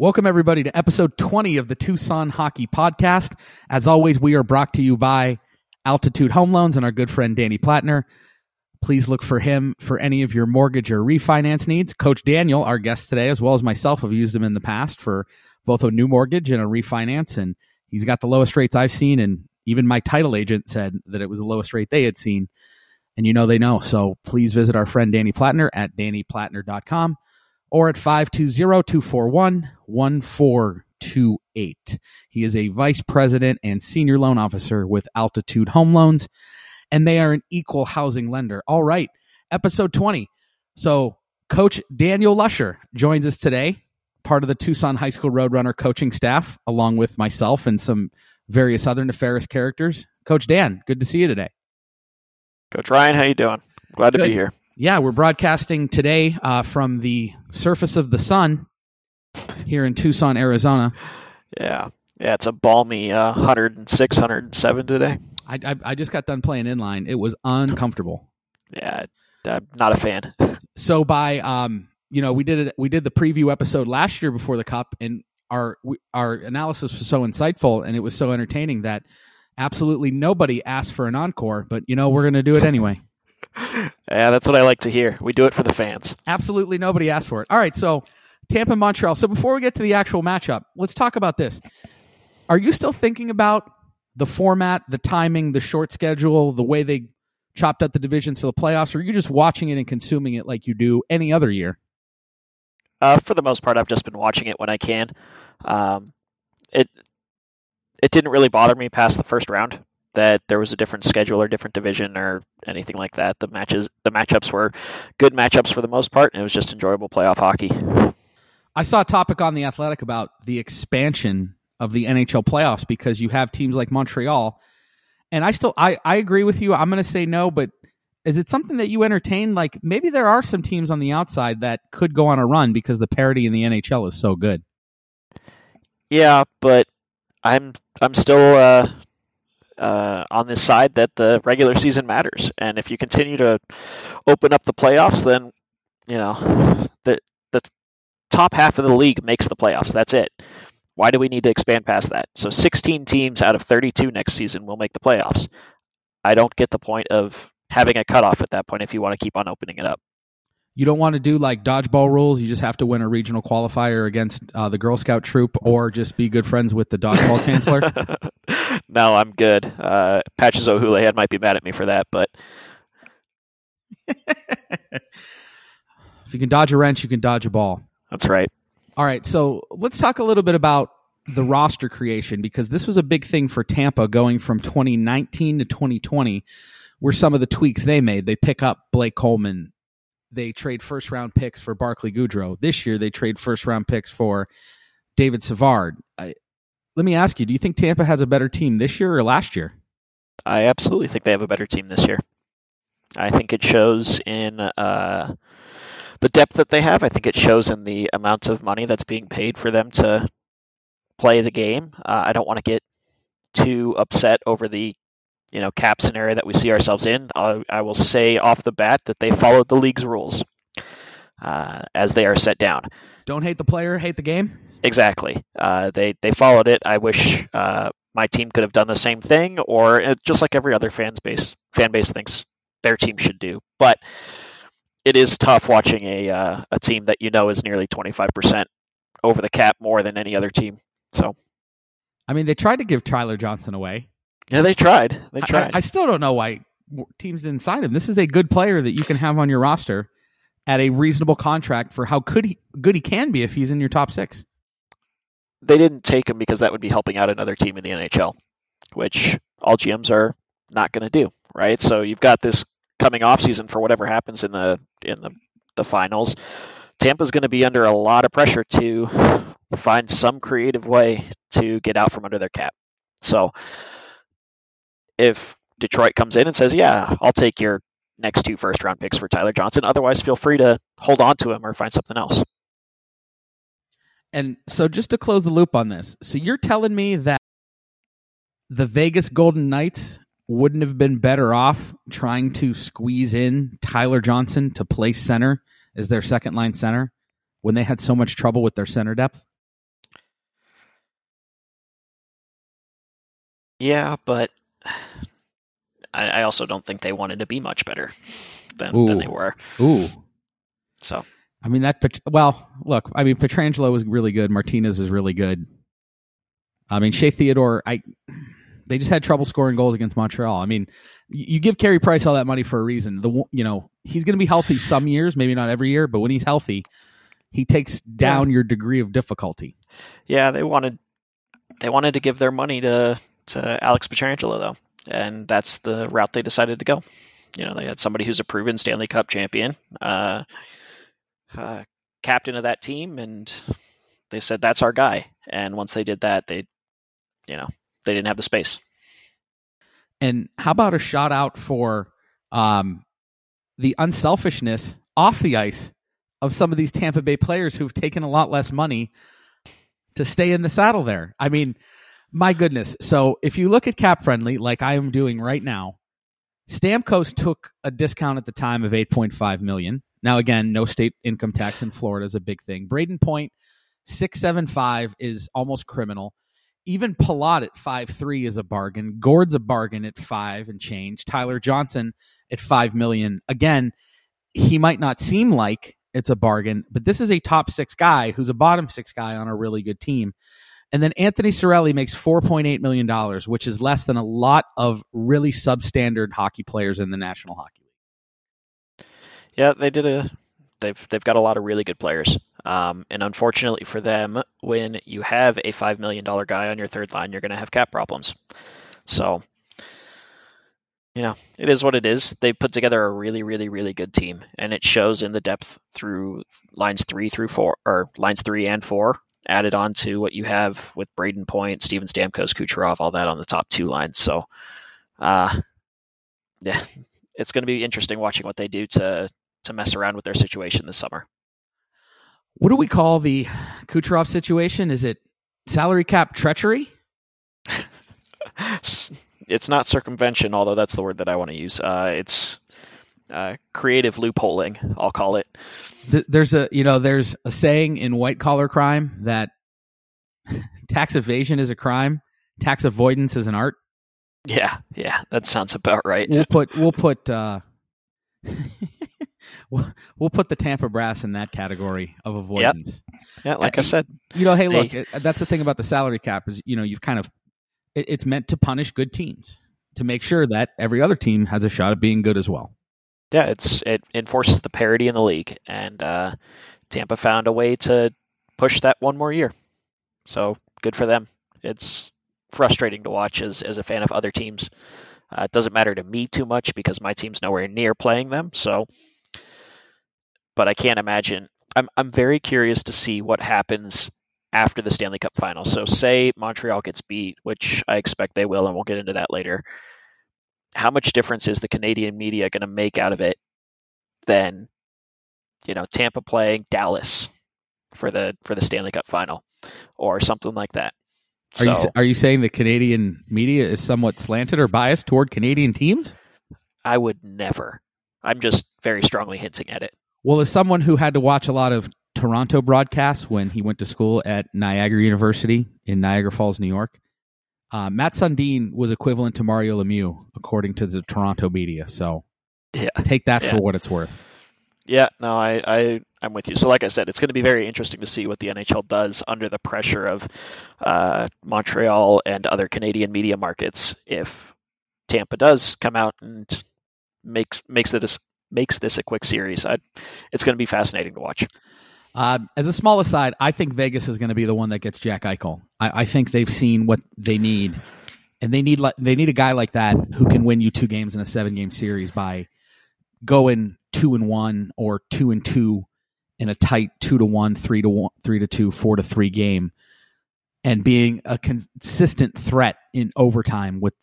Welcome, everybody, to episode 20 of the Tucson Hockey Podcast. As always, we are brought to you by Altitude Home Loans and our good friend Danny Plattner. Please look for him for any of your mortgage or refinance needs. Coach Daniel, our guest today, as well as myself, have used him in the past for both a new mortgage and a refinance. And he's got the lowest rates I've seen. And even my title agent said that it was the lowest rate they had seen. And you know they know. So please visit our friend Danny Plattner at dannyplattner.com or at 520-241-1428. He is a vice president and senior loan officer with Altitude Home Loans, and they are an equal housing lender. All right, episode 20. So Coach Daniel Lusher joins us today, part of the Tucson High School Roadrunner coaching staff, along with myself and some various other nefarious characters. Coach Dan, good to see you today. Coach Ryan, how you doing? Glad to Good. be here. Yeah, we're broadcasting today uh, from the surface of the sun here in Tucson, Arizona. Yeah, yeah, it's a balmy uh, 106, 107 today. I, I, I just got done playing inline. It was uncomfortable. Yeah, I'm not a fan. So by um, you know, we did it. We did the preview episode last year before the cup, and our we, our analysis was so insightful and it was so entertaining that absolutely nobody asked for an encore. But you know, we're going to do it anyway. Yeah, that's what I like to hear. We do it for the fans. Absolutely nobody asked for it. All right, so Tampa Montreal. So before we get to the actual matchup, let's talk about this. Are you still thinking about the format, the timing, the short schedule, the way they chopped up the divisions for the playoffs, or are you just watching it and consuming it like you do any other year? Uh, for the most part, I've just been watching it when I can. Um, it it didn't really bother me past the first round that there was a different schedule or different division or anything like that. The matches, the matchups were good matchups for the most part, and it was just enjoyable playoff hockey. I saw a topic on the Athletic about the expansion of the NHL playoffs because you have teams like Montreal, and I still I I agree with you. I'm going to say no, but is it something that you entertain? Like maybe there are some teams on the outside that could go on a run because the parity in the NHL is so good. Yeah, but I'm I'm still uh, uh, on this side that the regular season matters, and if you continue to open up the playoffs, then you know the the top half of the league makes the playoffs. That's it. Why do we need to expand past that? So 16 teams out of 32 next season will make the playoffs. I don't get the point of having a cutoff at that point if you want to keep on opening it up. You don't want to do like dodgeball rules. You just have to win a regional qualifier against uh, the Girl Scout troop, or just be good friends with the dodgeball chancellor. no, I'm good. Uh, Patches O'Houlihan might be mad at me for that, but if you can dodge a wrench, you can dodge a ball. that's right. All right, so let's talk a little bit about the roster creation because this was a big thing for Tampa going from 2019 to 2020 were some of the tweaks they made. They pick up Blake Coleman. They trade first round picks for Barclay Goodrow. This year they trade first round picks for David Savard. I, let me ask you, do you think Tampa has a better team this year or last year? I absolutely think they have a better team this year. I think it shows in uh, the depth that they have. I think it shows in the amount of money that's being paid for them to play the game. Uh, I don't want to get too upset over the you know cap scenario that we see ourselves in. I, I will say off the bat that they followed the league's rules uh, as they are set down. Don't hate the player, hate the game. Exactly. Uh, they they followed it. I wish uh, my team could have done the same thing, or uh, just like every other fans base fan base thinks their team should do. But it is tough watching a uh, a team that you know is nearly twenty five percent over the cap more than any other team. So I mean, they tried to give Tyler Johnson away. yeah, they tried. They tried. I, I still don't know why teams didn't sign him. This is a good player that you can have on your roster at a reasonable contract for how good he, good he can be if he's in your top six. They didn't take him because that would be helping out another team in the NHL, which all GMs are not going to do, right? So you've got this coming off season for whatever happens in the in the, the finals. Tampa's going to be under a lot of pressure to find some creative way to get out from under their cap. So if Detroit comes in and says, "Yeah, I'll take your next two first round picks for Tyler Johnson," otherwise feel free to hold on to him or find something else. And so just to close the loop on this, so you're telling me that the Vegas Golden Knights wouldn't have been better off trying to squeeze in Tyler Johnson to play center as their second line center when they had so much trouble with their center depth? Yeah, but I, I also don't think they wanted to be much better than, than they were. Ooh. So I mean that. Well, look. I mean, Pietrangelo was really good. Martinez is really good. I mean, Shea Theodore. I. They just had trouble scoring goals against Montreal. I mean, you give Carey Price all that money for a reason. The you know he's going to be healthy some years, maybe not every year, but when he's healthy, he takes down your degree of difficulty. yeah, they wanted they wanted to give their money to to Alex Pietrangelo though, and that's the route they decided to go. You know, they had somebody who's a proven Stanley Cup champion, uh, uh, captain of that team, and they said that's our guy. And once they did that, they, you know, they didn't have the space. And how about a shout out for um, the unselfishness off the ice of some of these Tampa Bay players who've taken a lot less money to stay in the saddle there? I mean, my goodness. So if you look at cap friendly, like I am doing right now, Stamkos took a discount at the time of 8.5 million. Now again, no state income tax in Florida is a big thing. Brayden Point 675 is almost criminal. Even Palat at five three is a bargain. Gourde's a bargain at five and change. Tyler Johnson at five million. Again, he might not seem like it's a bargain, but this is a top six guy who's a bottom six guy on a really good team. And then Anthony Cirelli makes four point eight million dollars, which is less than a lot of really substandard hockey players in the National Hockey League. Yeah, they did a. They've they've got a lot of really good players. Um, and unfortunately for them, when you have a five million dollar guy on your third line, you're going to have cap problems. So, you know, it is what it is. They put together a really, really, really good team, and it shows in the depth through lines three through four, or lines three and four, added on to what you have with Brayden Point, Steven Stamkos, Kucherov, all that on the top two lines. So, uh, yeah, it's going to be interesting watching what they do to to mess around with their situation this summer. What do we call the Kucherov situation? Is it salary cap treachery? it's not circumvention, although that's the word that I want to use. Uh, it's uh, creative loopholing, I'll call it. There's a you know there's a saying in white collar crime that tax evasion is a crime, tax avoidance is an art. Yeah, yeah, that sounds about right. We'll put we'll put uh, we'll, we'll put the Tampa Brass in that category of avoidance. Yeah, like I said, You know, hey, look, Hey. that's the thing about the salary cap is you know you've kind of it, it's meant to punish good teams to make sure that every other team has a shot at being good as well. yeah, it's it enforces the parity in the league, and uh, Tampa found a way to push that one more year. So good for them. It's frustrating to watch as as a fan of other teams. Uh, it doesn't matter to me too much because my team's nowhere near playing them. So, but I can't imagine. I'm I'm very curious to see what happens after the Stanley Cup final. So, say Montreal gets beat, which I expect they will, and we'll get into that later. How much difference is the Canadian media going to make out of it than, you know, Tampa playing Dallas for the for the Stanley Cup final, or something like that? Are you So- are you saying the Canadian media is somewhat slanted or biased toward Canadian teams? I would never. I'm just very strongly hinting at it. Well, as someone who had to watch a lot of Toronto broadcasts when he went to school at Niagara University in Niagara Falls, New York, uh, Matt Sundin was equivalent to Mario Lemieux, according to the Toronto media. So Yeah. take that Yeah. for what it's worth. Yeah, no, I, I I'm with you. So like I said, it's going to be very interesting to see what the NHL does under the pressure of uh, Montreal and other Canadian media markets. If Tampa does come out and makes makes it makes this a quick series, I, it's going to be fascinating to watch. Uh, as a small aside, I think Vegas is going to be the one that gets Jack Eichel. I, I think they've seen what they need, and they need they need a guy like that who can win you two games in a seven game series by going two and one or two and two in a tight two to one, three to one, three to two, four to three game, and being a consistent threat in overtime with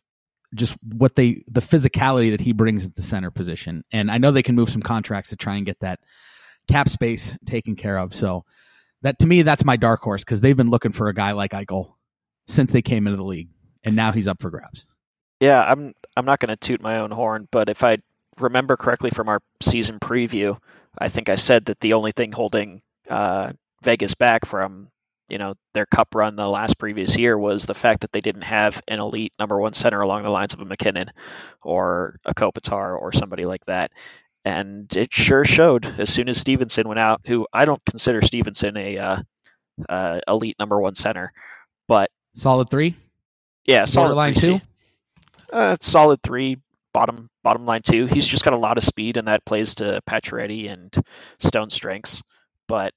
just what they the physicality that he brings at the center position. And I know they can move some contracts to try and get that cap space taken care of. So that to me, that's my dark horse because they've been looking for a guy like Eichel since they came into the league, and now he's up for grabs. Yeah, I'm I'm not going to toot my own horn, but if I remember correctly from our season preview, I think I said that the only thing holding uh, Vegas back from you know their cup run the last previous year was the fact that they didn't have an elite number one center along the lines of a MacKinnon or a Kopitar or somebody like that. And it sure showed as soon as Stephenson went out, who I don't consider Stephenson a uh, uh, elite number one center, but solid three. Yeah, solid line two. Uh, solid three, bottom bottom line two. He's just got a lot of speed, and that plays to Pacioretty and Stone strengths. But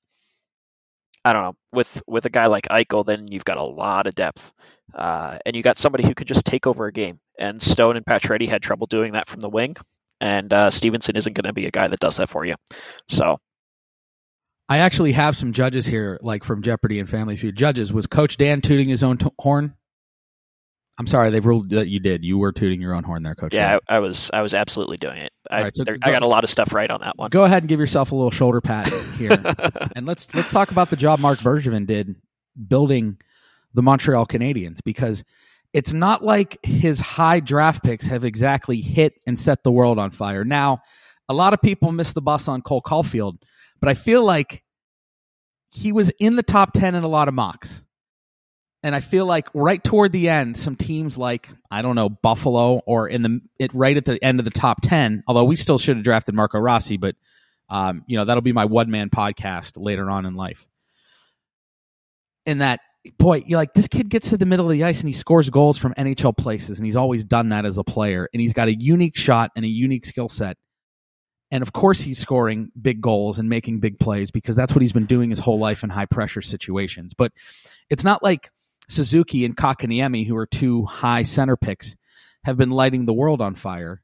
I don't know. With with a guy like Eichel, then you've got a lot of depth, uh, and you got somebody who could just take over a game. And Stone and Pacioretty had trouble doing that from the wing, and uh, Stephenson isn't going to be a guy that does that for you. So, I actually have some judges here, like from Jeopardy and Family Feud. Judges was Coach Dan tooting his own t- horn? I'm sorry, they've ruled that you did. You were tooting your own horn there, Coach. Yeah, I, I, was. I was absolutely doing it. I, right, so there, go, I got a lot of stuff right on that one. Go ahead and give yourself a little shoulder pat here, and let's let's talk about the job Marc Bergevin did building the Montreal Canadiens because it's not like his high draft picks have exactly hit and set the world on fire. Now, a lot of people miss the bus on Cole Caufield, but I feel like he was in the top ten in a lot of mocks and I feel like right toward the end, some teams like I don't know Buffalo or in the it right at the end of the top ten. Although we still should have drafted Marco Rossi, but um, you know that'll be my one man podcast later on in life. In that boy, you're like this kid gets to the middle of the ice and he scores goals from NHL places, and he's always done that as a player, and he's got a unique shot and a unique skill set. And of course, he's scoring big goals and making big plays because that's what he's been doing his whole life in high pressure situations. But it's not like Suzuki and Kotkaniemi, who are two high center picks, have been lighting the world on fire.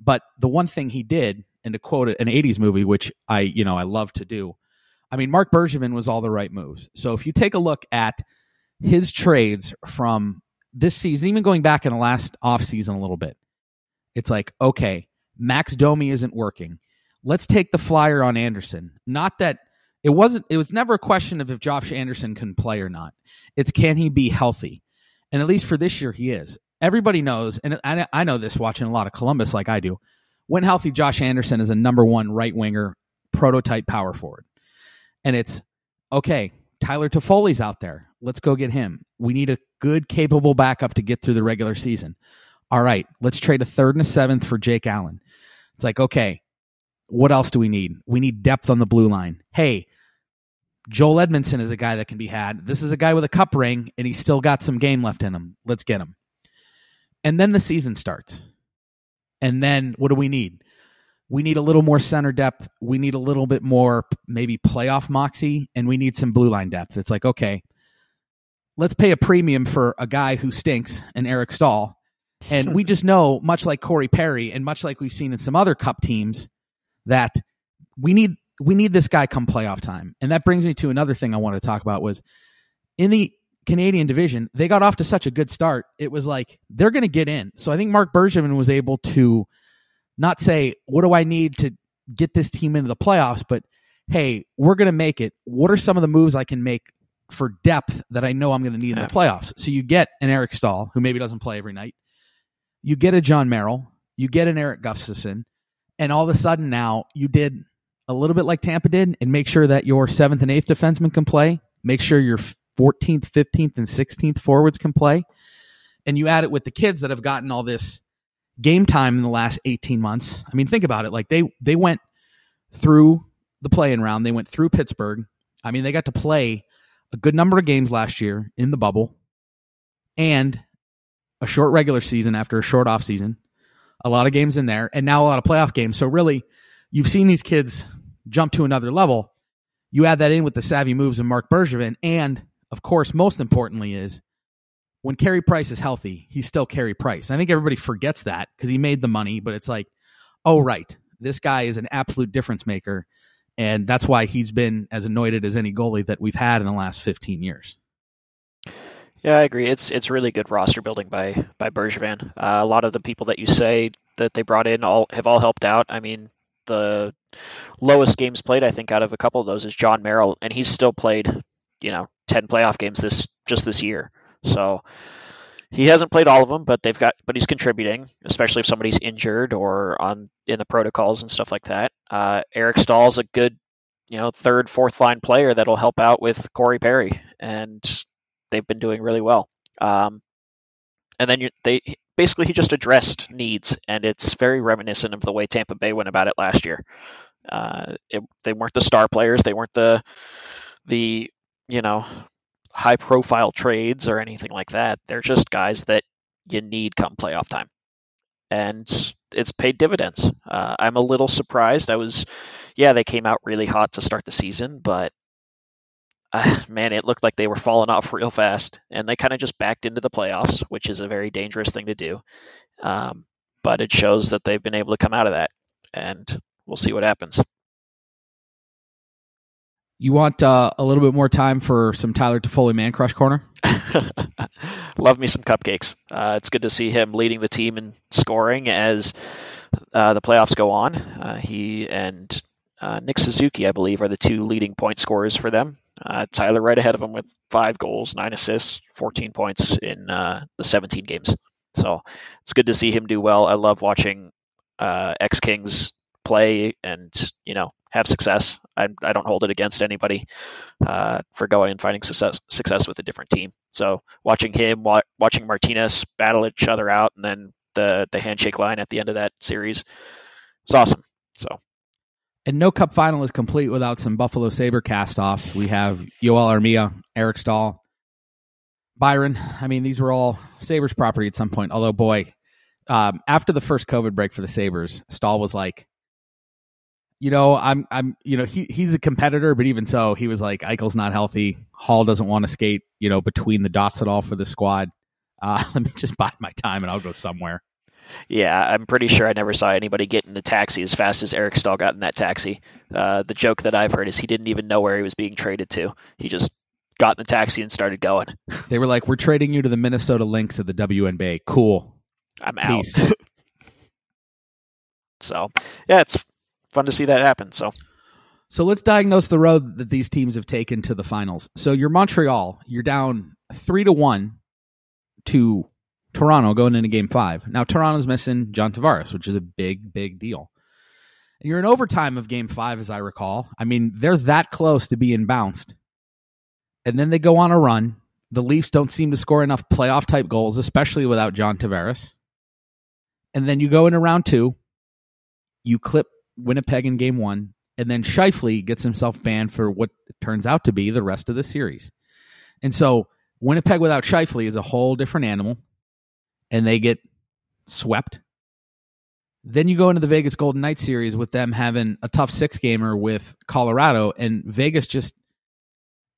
But the one thing he did, and to quote an 80s movie, which I, you know, I love to do, I mean, Marc Bergevin was all the right moves. So if you take a look at his trades from this season, even going back in the last offseason a little bit, it's like, okay, Max Domi isn't working. Let's take the flyer on Anderson. Not that it wasn't. It was never a question of if Josh Anderson can play or not. It's can he be healthy, and at least for this year, he is. Everybody knows, and I, I know this watching a lot of Columbus, like I do. When healthy, Josh Anderson is a number one right winger, prototype power forward, and it's okay. Tyler Toffoli's out there. Let's go get him. We need a good, capable backup to get through the regular season. All right, let's trade a third and a seventh for Jake Allen. It's like, okay, what else do we need? We need depth on the blue line. Hey, Joel Edmundson is a guy that can be had. This is a guy with a cup ring, and he's still got some game left in him. Let's get him. And then the season starts. And then what do we need? We need a little more center depth. We need a little bit more maybe playoff moxie, and we need some blue line depth. It's like, okay, let's pay a premium for a guy who stinks, and Eric Staal. And we just know, much like Corey Perry, and much like we've seen in some other cup teams, that we need we need this guy come playoff time. And that brings me to another thing I want to talk about was in the Canadian division, they got off to such a good start. It was like they're going to get in. So I think Marc Bergevin was able to not say, "What do I need to get this team into the playoffs?" but "Hey, we're going to make it. What are some of the moves I can make for depth that I know I'm going to need in the playoffs?" So you get an Eric Staal who maybe doesn't play every night. You get a Jon Merrill, you get an Erik Gustafsson, and all of a sudden now you did a little bit like Tampa did and make sure that your seventh and eighth defenseman can play. Make sure your 14th, 15th, and 16th forwards can play. And you add it with the kids that have gotten all this game time in the last 18 months. I mean, think about it. Like they they went through the playing round. They went through Pittsburgh. I mean, they got to play a good number of games last year in the bubble and a short regular season after a short off season. A lot of games in there and now a lot of playoff games. So really you've seen these kids jump to another level. You add that in with the savvy moves of Marc Bergevin, and of course, most importantly, is when Carey Price is healthy, he's still Carey Price. I think everybody forgets that because he made the money, but it's like, oh right, this guy is an absolute difference maker, and that's why he's been as anointed as any goalie that we've had in the last fifteen years. Yeah, I agree. It's it's really good roster building by by Bergevin. Uh, a lot of the people that you say that they brought in all have all helped out. I mean, the lowest games played, I think, out of a couple of those is Jon Merrill, and he's still played, you know, ten playoff games this just this year. So he hasn't played all of them, but they've got, but he's contributing, especially if somebody's injured or on in the protocols and stuff like that. Uh, Eric Staal's a good, you know, third, fourth line player that'll help out with Corey Perry, and they've been doing really well. Um, and then you, they basically he just addressed needs, and it's very reminiscent of the way Tampa Bay went about it last year. Uh, it, they weren't the star players, they weren't the the you know high profile trades or anything like that. They're just guys that you need come playoff time, and it's paid dividends. Uh, I'm a little surprised. I was, yeah, they came out really hot to start the season, but uh, man, it looked like they were falling off real fast, and they kind of just backed into the playoffs, which is a very dangerous thing to do. Um, but it shows that they've been able to come out of that, and we'll see what happens. You want uh, a little bit more time for some Tyler Toffoli Man Crush Corner? Love me some cupcakes. Uh, it's good to see him leading the team in scoring as uh, the playoffs go on. Uh, he and uh, Nick Suzuki, I believe, are the two leading point scorers for them. Uh, Tyler right ahead of him with five goals, nine assists, 14 points in uh, the 17 games. So it's good to see him do well. I love watching ex Kings play and you know have success. I, I don't hold it against anybody uh, for going and finding success success with a different team. So watching him, wa- watching Martinez battle each other out, and then the the handshake line at the end of that series, it's awesome. So. And no cup final is complete without some Buffalo Sabre cast-offs. We have Joel Armia, Eric Staal, Byron. I mean, these were all Sabres property at some point. Although, boy, um, after the first COVID break for the Sabres, Staal was like, you know, I'm, I'm, you know, he he's a competitor, but even so, he was like, Eichel's not healthy. Hall doesn't want to skate, you know, between the dots at all for the squad. Uh, let me just bide my time and I'll go somewhere. Yeah, I'm pretty sure I never saw anybody get in the taxi as fast as Eric Staal got in that taxi. Uh, the joke that I've heard is he didn't even know where he was being traded to. He just got in the taxi and started going. They were like, "We're trading you to the Minnesota Lynx of the WNBA." Cool. I'm out. so, yeah, it's fun to see that happen. So, so let's diagnose the road that these teams have taken to the finals. So you're Montreal. You're down three to one to Toronto going into Game Five. Now Toronto's missing John Tavares, which is a big, big deal. And you're in overtime of Game Five, as I recall. I mean, they're that close to being bounced, and then they go on a run. The Leafs don't seem to score enough playoff type goals, especially without John Tavares. And then you go into round two, you clip Winnipeg in game one, and then Scheifele gets himself banned for what turns out to be the rest of the series. And so Winnipeg without Scheifele is a whole different animal, and they get swept. Then you go into the Vegas Golden Knights series with them having a tough six gamer with Colorado, and Vegas just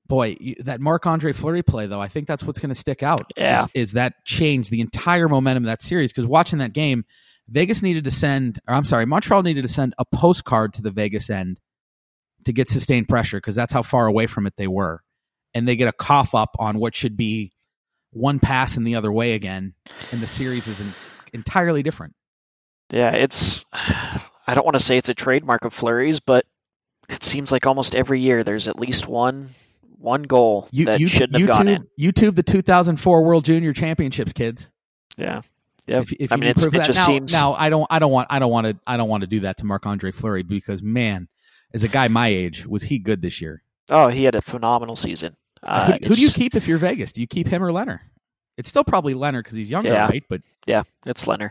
boy, that Marc Andre Fleury play though, I think that's what's going to stick out. Yeah, is, is that change the entire momentum of that series? Because watching that game, Vegas needed to send, or I'm sorry, Montreal needed to send a postcard to the Vegas end to get sustained pressure because that's how far away from it they were. And they get a cough up on what should be one pass in the other way again, and the series is entirely different. Yeah, it's. I don't want to say it's a trademark of Fleury's, but it seems like almost every year there's at least one one goal you, that you, shouldn't have YouTube, gone in. YouTube the 2004 World Junior Championships, kids. Yeah, yeah. If, if I mean, it just now, seems now I don't I don't want I don't want to I don't want to do that to Marc Andre Fleury because man, as a guy my age, was he good this year? Oh, he had a phenomenal season. Uh, who, who do you keep if you're Vegas? Do you keep him or Lehner? It's still probably Lehner because he's younger, yeah. right? But yeah, it's Lehner.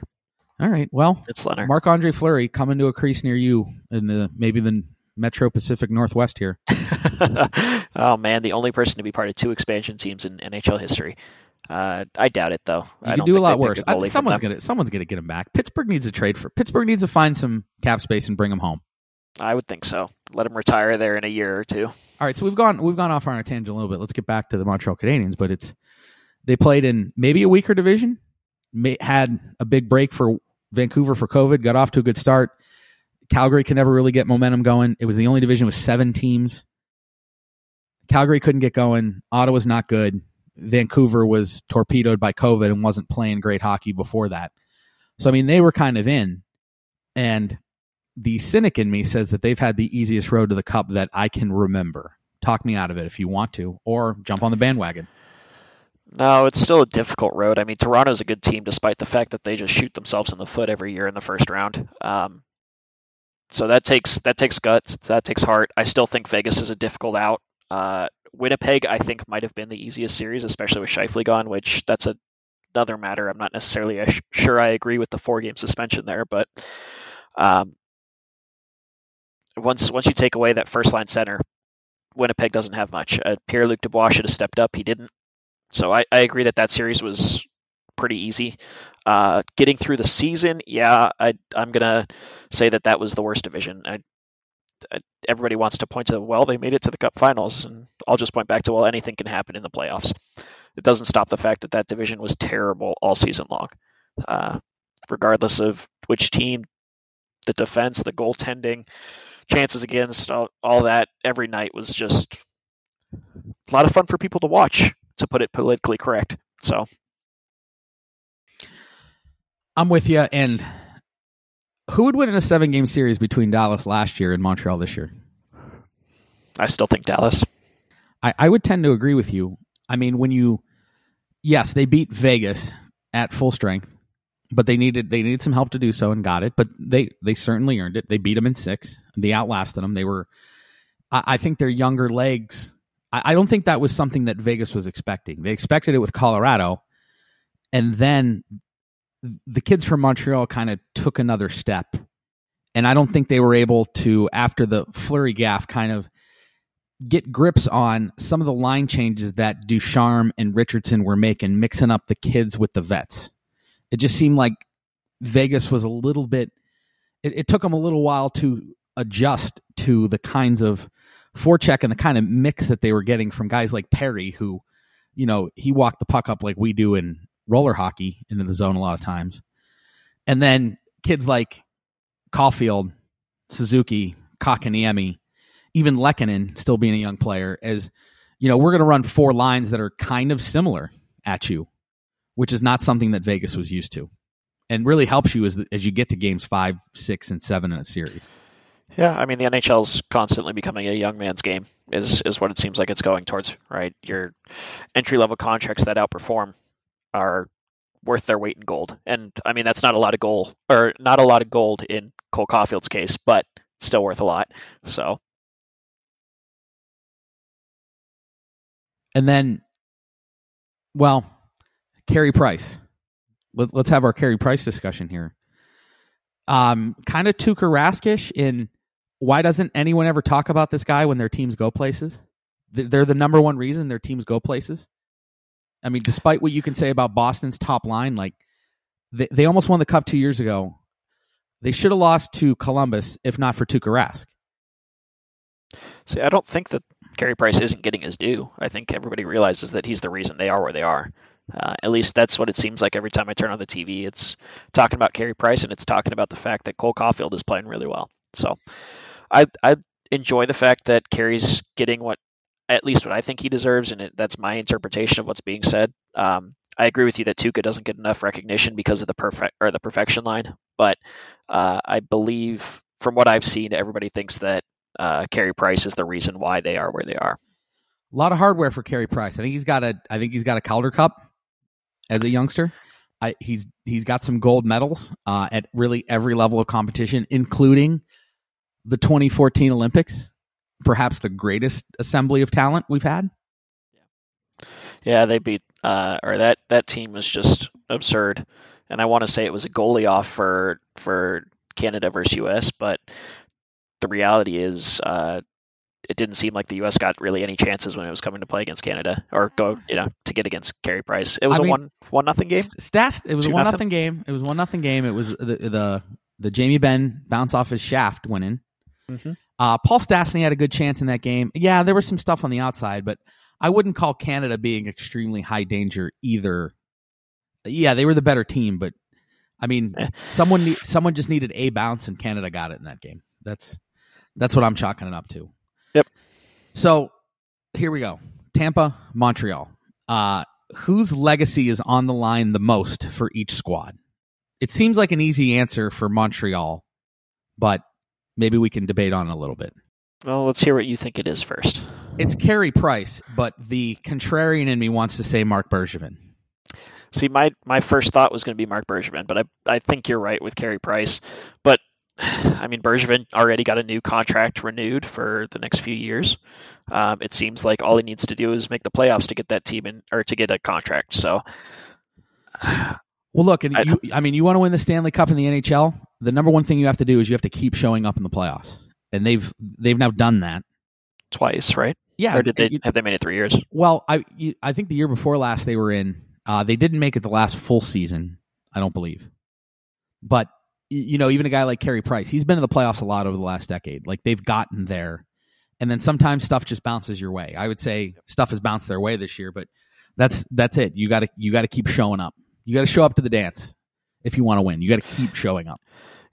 All right. Well, it's Lehner. Marc Andre Fleury coming to a crease near you in the maybe the Metro Pacific Northwest here. oh man, the only person to be part of two expansion teams in NHL history. Uh, I doubt it though. You I can do a lot worse. I, someone's gonna someone's gonna get him back. Pittsburgh needs a trade for Pittsburgh needs to find some cap space and bring him home. I would think so. Let him retire there in a year or two. All right, so we've gone we've gone off on a tangent a little bit. Let's get back to the Montreal Canadiens, but it's they played in maybe a weaker division, may, had a big break for Vancouver for COVID, got off to a good start. Calgary could never really get momentum going. It was the only division with seven teams. Calgary couldn't get going. Ottawa's not good. Vancouver was torpedoed by COVID and wasn't playing great hockey before that. So, I mean, they were kind of in. And the cynic in me says that they've had the easiest road to the cup that I can remember. Talk me out of it if you want to, or jump on the bandwagon. No, it's still a difficult road. I mean, Toronto's a good team despite the fact that they just shoot themselves in the foot every year in the first round. Um, so that takes that takes guts. That takes heart. I still think Vegas is a difficult out. Uh, Winnipeg, I think, might have been the easiest series, especially with Scheifele gone, which that's a, another matter. I'm not necessarily sure I agree with the four game suspension there, but um, once once you take away that first line center, Winnipeg doesn't have much. Uh, Pierre Luc Dubois should have stepped up. He didn't. So I, I agree that that series was pretty easy. Uh, getting through the season, yeah, I, I'm gonna say that that was the worst division. I, I, everybody wants to point to well, they made it to the Cup Finals, and I'll just point back to well, anything can happen in the playoffs. It doesn't stop the fact that that division was terrible all season long, uh, regardless of which team, the defense, the goaltending, chances against, all, all that. Every night was just a lot of fun for people to watch, to put it politically correct. So I'm with you. And who would win in a seven game series between Dallas last year and Montreal this year? I still think Dallas. I, I would tend to agree with you. I mean, when you, yes, they beat Vegas at full strength, but they needed they needed some help to do so and got it. But they they certainly earned it. They beat them in six. They outlasted them. They were, I, I think, their younger legs. I, I don't think that was something that Vegas was expecting. They expected it with Colorado, and then the kids from Montreal kind of took another step. And I don't think they were able to, after the Fleury gaff, kind of get grips on some of the line changes that Ducharme and Richardson were making, mixing up the kids with the vets. It just seemed like Vegas was a little bit, it, it took them a little while to adjust to the kinds of forecheck and the kind of mix that they were getting from guys like Perry, who, you know, he walked the puck up like we do in roller hockey into the zone a lot of times. And then kids like Caufield, Suzuki, Kotkaniemi, even Lehkonen still being a young player, as you know, we're going to run four lines that are kind of similar at you, which is not something that Vegas was used to, and really helps you as as you get to games five, six, and seven in a series. Yeah, I mean the NHL's constantly becoming a young man's game is is what it seems like it's going towards, right? Your entry level contracts that outperform are worth their weight in gold. And I mean that's not a lot of gold or not a lot of gold in Cole Caufield's case, but still worth a lot. So And then well, Carey Price. Let, us have our Carey Price discussion here. Um, kind of Tuukka Raskish in why doesn't anyone ever talk about this guy when their teams go places? They're the number one reason their teams go places. I mean, despite what you can say about Boston's top line, like they, they almost won the cup two years ago. They should have lost to Columbus if not for Tuukka Rask. See, I don't think that Carey Price isn't getting his due. I think everybody realizes that he's the reason they are where they are. Uh, at least that's what it seems like every time I turn on the TV. It's talking about Carey Price and it's talking about the fact that Cole Caufield is playing really well. So I I enjoy the fact that Carey's getting what at least what I think he deserves, and it, that's my interpretation of what's being said. Um, I agree with you that Tuukka doesn't get enough recognition because of the perfect or the perfection line, but uh, I believe from what I've seen, everybody thinks that uh, Carey Price is the reason why they are where they are. A lot of hardware for Carey Price. I think he's got a. I think he's got a Calder Cup as a youngster. I, he's he's got some gold medals uh, at really every level of competition, including the 2014 Olympics perhaps the greatest assembly of talent we've had. Yeah, they beat uh, or that that team was just absurd, and I want to say it was a goalie off for for Canada versus US, but the reality is uh, it didn't seem like the U.S. got really any chances when it was coming to play against Canada or go, you know, to get against Carey Price. It was I a mean, one one nothing game. Stats. It was Two a one nothing game. It was one nothing game. It was the the the Jamie Benn bounce off his shaft winning. Mm-hmm. Uh, Paul Stastny had a good chance in that game. Yeah, there was some stuff on the outside, but I wouldn't call Canada being extremely high danger either. Yeah, they were the better team, but I mean, eh. someone someone just needed a bounce, and Canada got it in that game. That's that's what I'm chalking it up to. So here we go. Tampa, Montreal. Uh, whose legacy is on the line the most for each squad? It seems like an easy answer for Montreal, but maybe we can debate on a little bit. Well, let's hear what you think it is first. It's Carey Price, but the contrarian in me wants to say Marc Bergevin. See, my my first thought was going to be Marc Bergevin, but I I think you're right with Carey Price. But I mean, Bergevin already got a new contract renewed for the next few years. Um, it seems like all he needs to do is make the playoffs to get that team in or to get a contract. So, Well, look, and I- you, I mean, you want to win the Stanley Cup in the NHL. The number one thing you have to do is you have to keep showing up in the playoffs, and they've they've now done that. twice, right? Yeah, or did they you- have they made it three years? Well, I you, I think the year before last they were in. Uh, they didn't make it the last full season. I don't believe. But you know, even a guy like Carey Price, he's been in the playoffs a lot over the last decade. Like they've gotten there, and then sometimes stuff just bounces your way. I would say stuff has bounced their way this year, but that's that's it. You got to you got to keep showing up. You got to show up to the dance if you want to win. You got to keep showing up.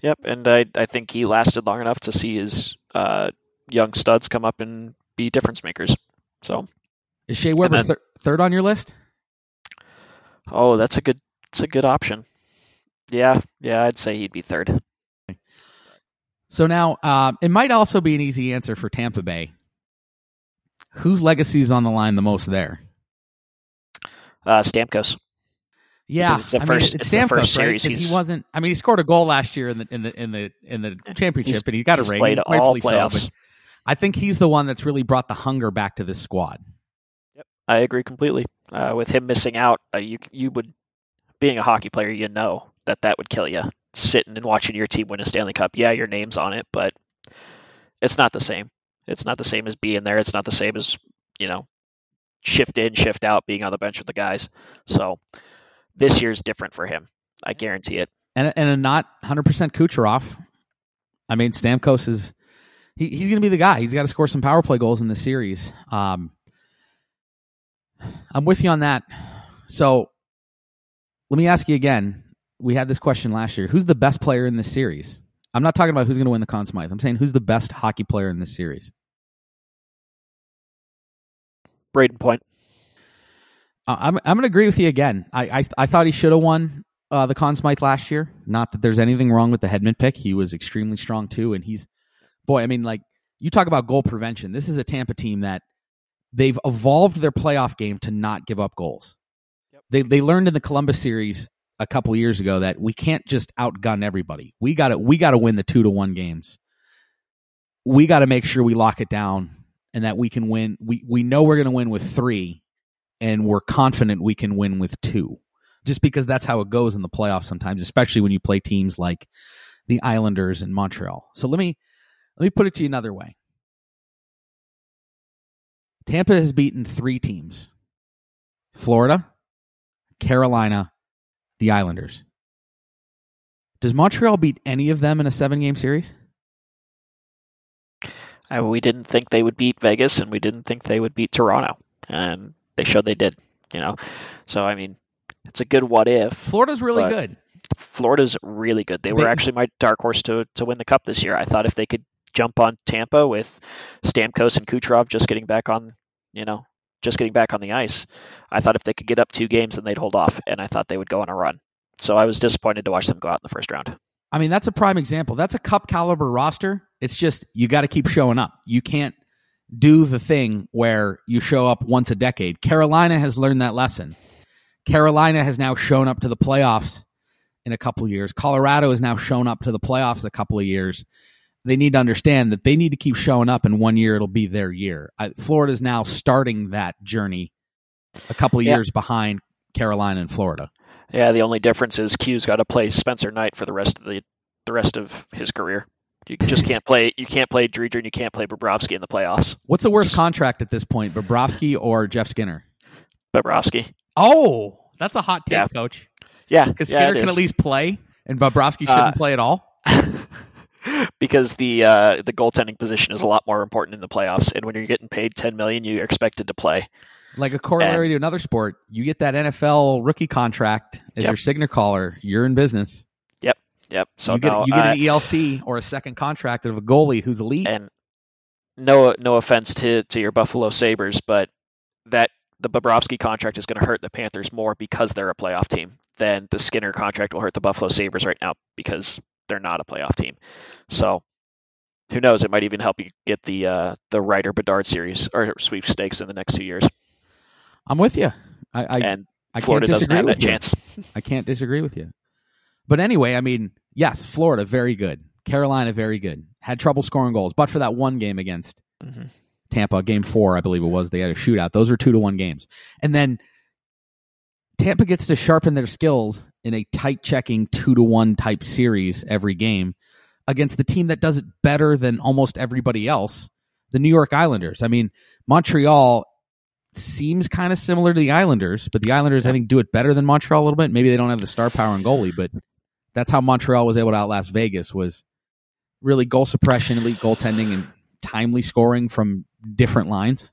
Yep, and I I think he lasted long enough to see his uh, young studs come up and be difference makers. So, Is Shea Weber then- thir- third on your list? oh, that's a good that's a good option. Yeah, yeah, I'd say he'd be third. So now, uh, it might also be an easy answer for Tampa Bay. Whose legacy is on the line the most there? Uh, Stamkos. Yeah, it's the I first- mean, it's the first Stamkos, right? series 'Cause he's- he wasn't. I mean, he scored a goal last year in the in the in the in the championship, and he got a ring. played all rightfully so, playoffs. I think he's the one that's really brought the hunger back to this squad. Yep, I agree completely. Uh, with him missing out, uh, you you would, being a hockey player, you know that that would kill you. Sitting and watching your team win a Stanley Cup, yeah, your name's on it, but it's not the same. It's not the same as being there. It's not the same as you know, shift in, shift out, being on the bench with the guys. So this year's different for him. I guarantee it. and and a not 100% Kucherov. I mean, Stamkos is he, he's going to be the guy. He's got to score some power play goals in this series. Um, I'm with you on that. So let me ask you again. We had this question last year. Who's the best player in this series? I'm not talking about who's going to win the Conn Smythe. I'm saying who's the best hockey player in this series. Brayden Point. Uh, I'm I'm going to agree with you again. I I, I thought he should have won uh, the Conn Smythe last year. Not that there's anything wrong with the Hedman pick. He was extremely strong too, and he's boy. I mean, like you talk about goal prevention. This is a Tampa team that they've evolved their playoff game to not give up goals. Yep. They they learned in the Columbus series a couple years ago that we can't just outgun everybody. We got to we got to win the two to one games. We got to make sure we lock it down and that we can win. We we know we're going to win with three, and we're confident we can win with two. Just because that's how it goes in the playoffs sometimes, especially when you play teams like the Islanders and Montreal. So let me let me put it to you another way. Tampa has beaten three teams: Florida, Carolina, the Islanders. Does Montreal beat any of them in a seven-game series? Uh, we didn't think they would beat Vegas, and we didn't think they would beat Toronto, and they showed they did. You know, so I mean, it's a good what if. Florida's really good. Florida's really good. They were actually my dark horse to to win the cup this year. I thought if they could jump on Tampa with Stamkos and Kucherov just getting back on, you know, just getting back on the ice, I thought if they could get up two games, then they'd hold off, and I thought they would go on a run. So I was disappointed to watch them go out in the first round. I mean, that's a prime example. That's a cup caliber roster. It's just you got to keep showing up. You can't do the thing where you show up once a decade. Carolina has learned that lesson. Carolina has now shown up to the playoffs in a couple of years. Colorado has now shown up to the playoffs a couple of years. They need to understand that they need to keep showing up, and one year it'll be their year. I, Florida's now starting that journey a couple of Yeah. years behind Carolina and Florida. Yeah, the only difference is Q's got to play Spencer Knight for the rest of the the rest of his career. You just can't play. You can't play Driedger and you can't play Bobrovsky in the playoffs. What's the worst contract at this point, Bobrovsky or Jeff Skinner? Bobrovsky. Oh, that's a hot take, Yeah. coach. Yeah, Because yeah, Skinner can is. at least play, and Bobrovsky shouldn't Uh, play at all. Because the uh, the goaltending position is a lot more important in the playoffs, and when you're getting paid ten million, you're expected to play. Like a corollary to another sport, you get that NFL rookie contract as Yep. your signature caller, you're in business. Yep. Yep. So you get, no, you get uh, an ELC or a second contract of a goalie who's elite. and no no offense to to your Buffalo Sabres, but that the Bobrovsky contract is going to hurt the Panthers more because they're a playoff team than the Skinner contract will hurt the Buffalo Sabres right now because they're not a playoff team. So who knows? It might even help you get the uh, the Ryder Bedard series or sweepstakes in the next two years, I'm with you. I I, and I can't Florida doesn't disagree have with that you. chance. I can't disagree with you. But anyway, I mean, yes, Florida very good. Carolina very good. Had trouble scoring goals, but for that one game against hmm Tampa, game four, I believe it was, they had a shootout. Those were two to one games. And then Tampa gets to sharpen their skills in a tight checking two to one type series every game against the team that does it better than almost everybody else, the New York Islanders. I mean, Montreal seems kind of similar to the Islanders, but the Islanders, I think, do it better than Montreal a little bit. Maybe they don't have the star power and goalie, but that's how Montreal was able to outlast Vegas was really goal suppression, elite goaltending, and timely scoring from different lines.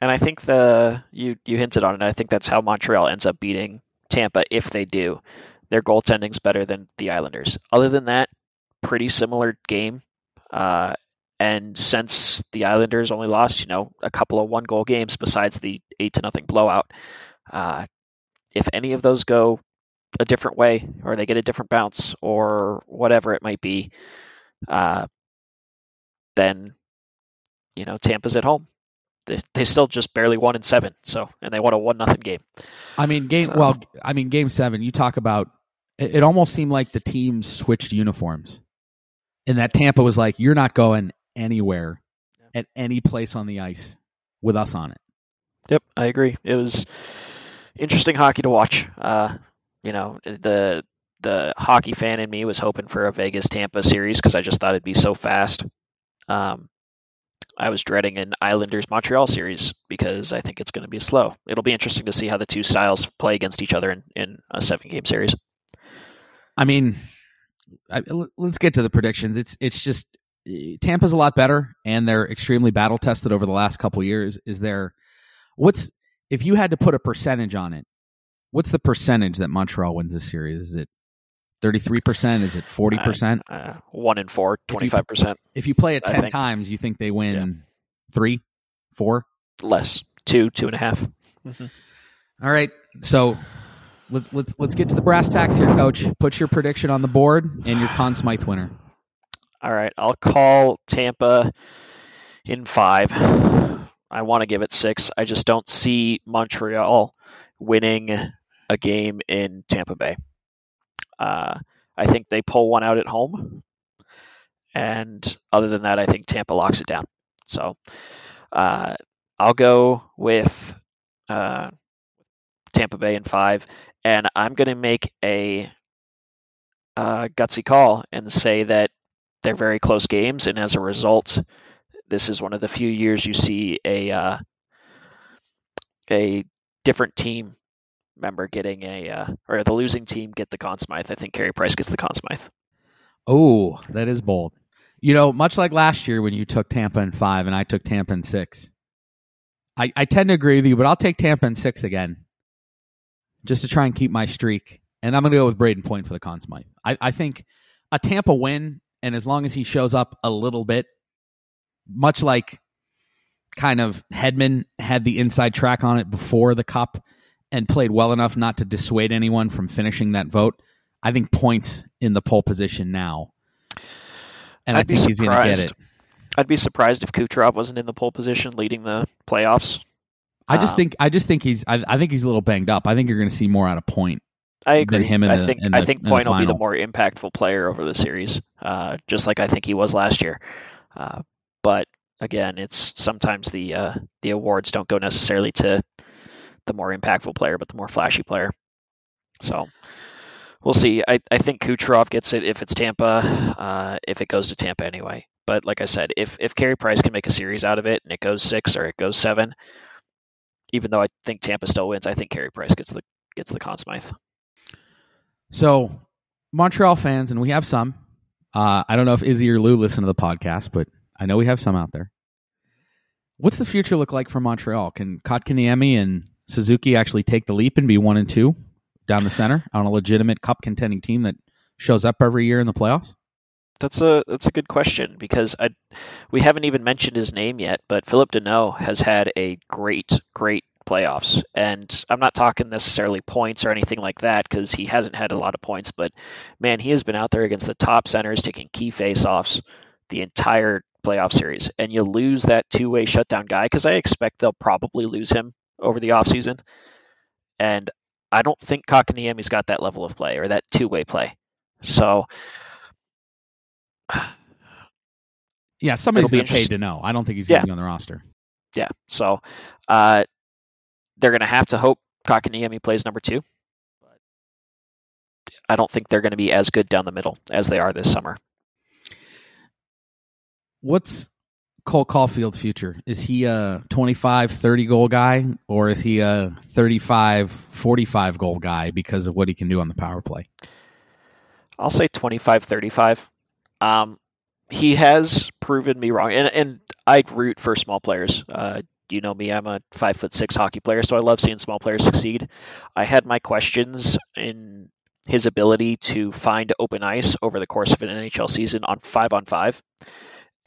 And I think the you you hinted on it. I think that's how Montreal ends up beating Tampa if they do. Their goaltending's better than the Islanders. Other than that, pretty similar game. Uh, and since the Islanders only lost, you know, a couple of one goal games besides the eight to nothing blowout, uh, if any of those go a different way or they get a different bounce or whatever it might be, uh, then you know Tampa's at home. They, they still just barely won in seven, so and they won a one nothing game. I mean, game. So- Well, I mean, game seven. You talk about. It, it almost seemed like the teams switched uniforms, and that Tampa was like, "You're not going anywhere at any place on the ice with us on it." Yep, I agree. It was interesting hockey to watch. Uh, you know, the the hockey fan in me was hoping for a Vegas Tampa series because I just thought it'd be so fast. Um, I was dreading an Islanders Montreal series because I think it's going to be slow. It'll be interesting to see how the two styles play against each other in, in a seven game series. I mean, I, let's get to the predictions. It's it's just Tampa's a lot better, and they're extremely battle tested over the last couple years. Is there what's if you had to put a percentage on it? What's the percentage that Montreal wins this series? Is it thirty three percent? Is it forty percent? Uh, one in four, 25%. If you play it ten think- times, you think they win three, four? Less. Two, two and a half. All right, so let, let's let's get to the brass tacks here, Coach. Put your prediction on the board and your Conn Smythe winner. All right, I'll call Tampa in five. I want to give it six. I just don't see Montreal winning a game in Tampa Bay. Uh, I think they pull one out at home, and other than that, I think Tampa locks it down. So uh, I'll go with uh, Tampa Bay in five, and I'm going to make a uh, gutsy call and say that they're very close games, and as a result, this is one of the few years you see a uh, a different team member getting a uh, or the losing team get the Conn Smythe. I think Carey Price gets the Conn Smythe. Oh, that is bold. You know, much like last year when you took Tampa in five and I took Tampa in six. I, I tend to agree with you, but I'll take Tampa in six again. Just to try and keep my streak. And I'm gonna go with Brayden Point for the Conn Smythe. I, I think a Tampa win, and as long as he shows up a little bit, much like kind of Hedman had the inside track on it before the cup and played well enough not to dissuade anyone from finishing that vote. I think points in the pole position now. And i I'd be think he's going to get it. I'd be surprised if Kucherov wasn't in the pole position leading the playoffs. I just Um, think I just think he's I, I think he's a little banged up. I think you're going to see more out of point. I than agree. him in I the- think in I think in the Point will be the more impactful player over the series, uh, just like I think he was last year. Uh, but again, it's sometimes the uh, the awards don't go necessarily to the more impactful player, but the more flashy player. So we'll see. I, I think Kucherov gets it if it's Tampa, uh, if it goes to Tampa anyway. But like I said, if if Carey Price can make a series out of it and it goes six or it goes seven, even though I think Tampa still wins, I think Carey Price gets the gets the Conn Smythe. So Montreal fans, and we have some. Uh, I don't know if Izzy or Lou listen to the podcast, but I know we have some out there. What's the future look like for Montreal? Can Kotkaniemi and Suzuki actually take the leap and be one and two down the center on a legitimate cup contending team that shows up every year in the playoffs? That's a that's a good question because I we haven't even mentioned his name yet, but Phillip Danault has had a great great playoffs, and I'm not talking necessarily points or anything like that because he hasn't had a lot of points, but man, he has been out there against the top centers taking key faceoffs the entire playoff series, and you lose that two way shutdown guy because I expect they'll probably lose him over the offseason. and I don't think Kotkaniemi's got that level of play or that two way play, so. Yeah, somebody's going to pay to know. I don't think he's going to Yeah. be on the roster. Yeah. So uh, they're going to have to hope Kakaniemi plays number two. But I don't think they're going to be as good down the middle as they are this summer. What's Cole Caufield's future? Is he a 25, 30 goal guy or is he a 35, 45 goal guy because of what he can do on the power play? I'll say 25 35. Um, he has proven me wrong, and and I root for small players. Uh, you know me; I'm a five foot six hockey player, so I love seeing small players succeed. I had my questions in his ability to find open ice over the course of an NHL season on five on five,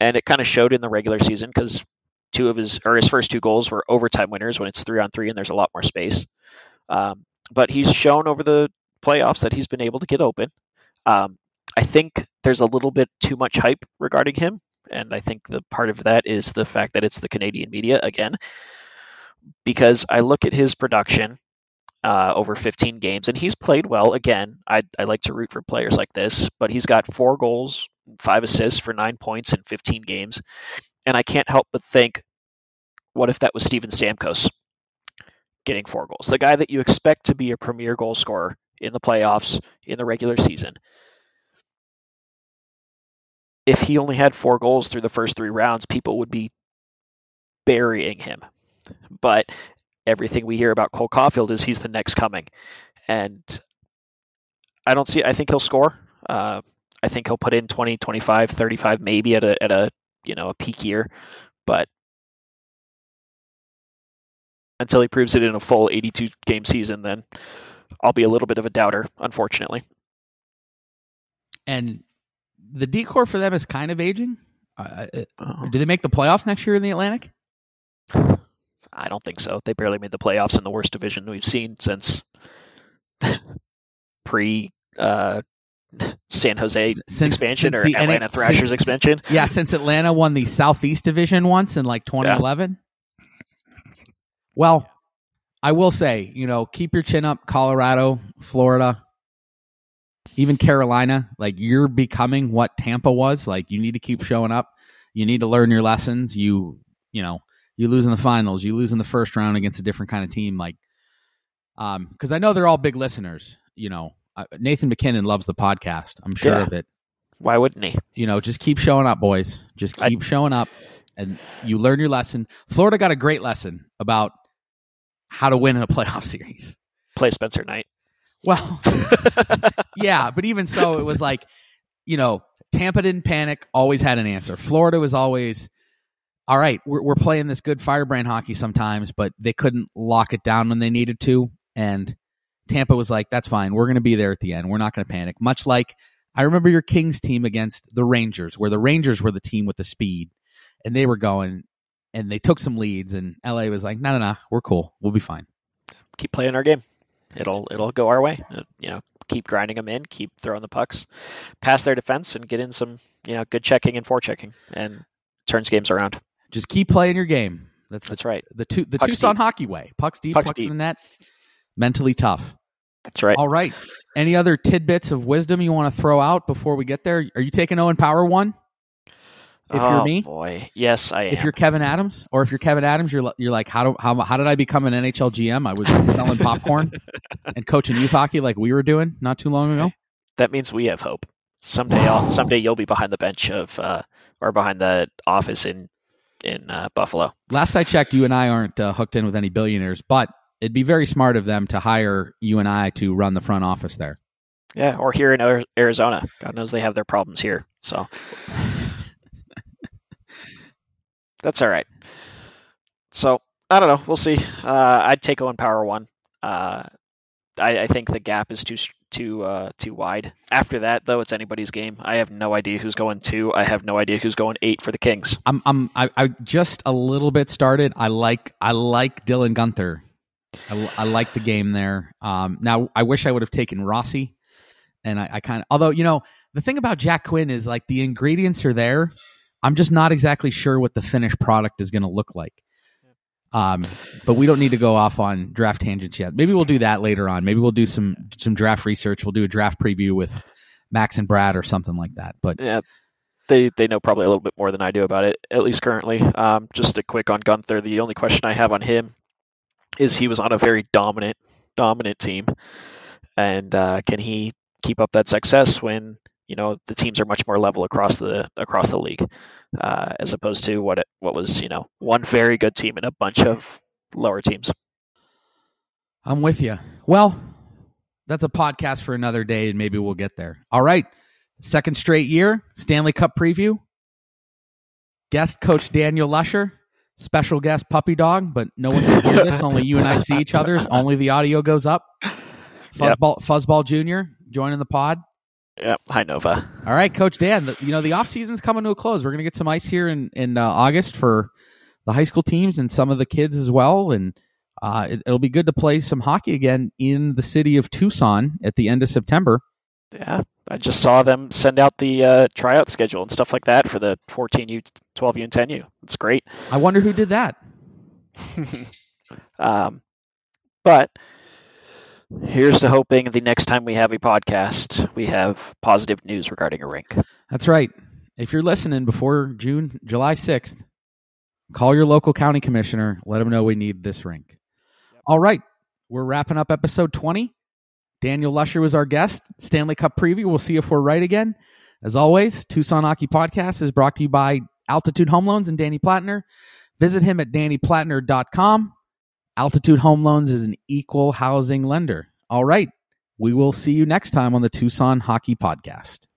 and it kind of showed in the regular season because two of his or his first two goals were overtime winners when it's three on three and there's a lot more space. Um, but he's shown over the playoffs that he's been able to get open. Um, I think there's a little bit too much hype regarding him, and I think the part of that is the fact that it's the Canadian media again. Because I look at his production uh, over 15 games, and he's played well. Again, I, I like to root for players like this, but he's got four goals, five assists for nine points in 15 games, and I can't help but think, what if that was Steven Stamkos getting four goals? The guy that you expect to be a premier goal scorer in the playoffs in the regular season. If he only had four goals through the first three rounds, people would be burying him. But everything we hear about Cole Caufield is he's the next coming, and I don't see. I think he'll score. Uh, I think he'll put in 20, 25, 35, maybe at a at a you know a peak year, but until he proves it in a full 82 game season, then I'll be a little bit of a doubter, unfortunately. And the decor for them is kind of aging. Uh, uh, Uh, do they make the playoffs next year in the Atlantic? I don't think so. They barely made the playoffs in the worst division we've seen since pre uh, San Jose Since- expansion since or the N- Atlanta Thrashers since- expansion. Yeah, since Atlanta won the Southeast Division once in like 2011. Well, I will say, you know, keep your chin up, Colorado, Florida, even Carolina. Like you're becoming what Tampa was. Like you need to keep showing up. You need to learn your lessons. You, you know, you lose in the finals. You lose in the first round against a different kind of team. Like, um, because I know they're all big listeners. You know, uh, Nathan MacKinnon loves the podcast. I'm sure Yeah. of it Why wouldn't he? you know, just keep showing up, boys. Just I- keep showing up, and you learn your lesson. Florida got a great lesson about how to win in a playoff series. Play Spencer Knight. Well, yeah, but even so, it was like, you know, Tampa didn't panic, always had an answer. Florida was always, all right, we're, we're playing this good firebrand hockey sometimes, but they couldn't lock it down when they needed to. And Tampa was like, that's fine. We're going to be there at the end. We're not going to panic. Much like I remember your Kings team against the Rangers, where the Rangers were the team with the speed and they were going and they took some leads, and LA was like, no, no, no, we're cool. We'll be fine. keep playing our game. It'll it'll go our way. Uh, You know, keep grinding them in, keep throwing the pucks past their defense, and get in some you know good checking and forechecking, and turns games around. Just keep playing your game. That's the That's right. the two the Pucks Tucson deep. hockey way. Pucks deep, Pucks pucks, deep. in the net. Mentally tough. That's right. All right. Any other tidbits of wisdom you want to throw out before we get there? Are you taking Owen Power one? If oh, you're me, boy, yes, I am. if you're Kevyn Adams, or if you're Kevyn Adams, you're you're like, how do how how did I become an NHL GM? I was selling popcorn and coaching youth hockey like we were doing not too long ago. that means we have hope. Someday, I'll, someday you'll be behind the bench of uh, or behind the office in in uh, Buffalo. Last I checked, you and I aren't uh, hooked in with any billionaires, but it'd be very smart of them to hire you and I to run the front office there. Yeah, or here in Arizona. God knows they have their problems here. So that's all right. So I don't know. We'll see. Uh, I'd take Owen Power one. Uh, I, I think the gap is too too uh, too wide. After that, though, it's anybody's game. I have no idea who's going two. I have no idea who's going eight for the Kings. I'm I'm I, I just a little bit started. I like I like Dylan Guenther. I, I like the game there. Um, now I wish I would have taken Rossi, and I, I kind of although you know the thing about Jack Quinn is like the ingredients are there. I'm just not exactly sure what the finished product is going to look like. Um, but we don't need to go off on draft tangents yet. Maybe we'll do that later on. Maybe we'll do some some draft research. We'll do a draft preview with Max and Brad or something like that. But Yeah, they they know probably a little bit more than I do about it, at least currently. Um, just a quick on Guenther. The only question I have on him is he was on a very dominant dominant team, and uh, can he keep up that success when you know the teams are much more level across the across the league, uh, as opposed to what it what was you know one very good team and a bunch of lower teams. I'm with you. Well, that's a podcast for another day, and maybe we'll get there. All right. Second straight year, Stanley Cup preview. Guest coach Daniel Lusher, special guest Puppy Dog, but no one can hear this. Only you and I see each other. Only the audio goes up. Fuzzball, yep. Fuzzball Junior joining the pod. Yep. Hi, Nova. All right, Coach Dan. The, you know the off season's coming to a close. We're going to get some ice here in in uh, August for the high school teams and some of the kids as well, and uh, it, will be good to play some hockey again in the city of Tucson at the end of September. Yeah, I just saw them send out the uh, tryout schedule and stuff like that for the 14U, 12U, and 10U. It's great. I wonder who did that. um, but here's to hoping the next time we have a podcast, we have positive news regarding a rink. That's right. If you're listening before June, July 6th, call your local county commissioner. Let them know we need this rink. Yep. All right. We're wrapping up episode 20. Daniel Lusher was our guest. Stanley Cup preview. We'll see if we're right again. As always, Tucson Hockey Podcast is brought to you by Altitude Home Loans and Danny Plattner. Visit him at dannyplattner.com. Altitude Home Loans is an equal housing lender. All right. We will see you next time on the Tucson Hockey Podcast.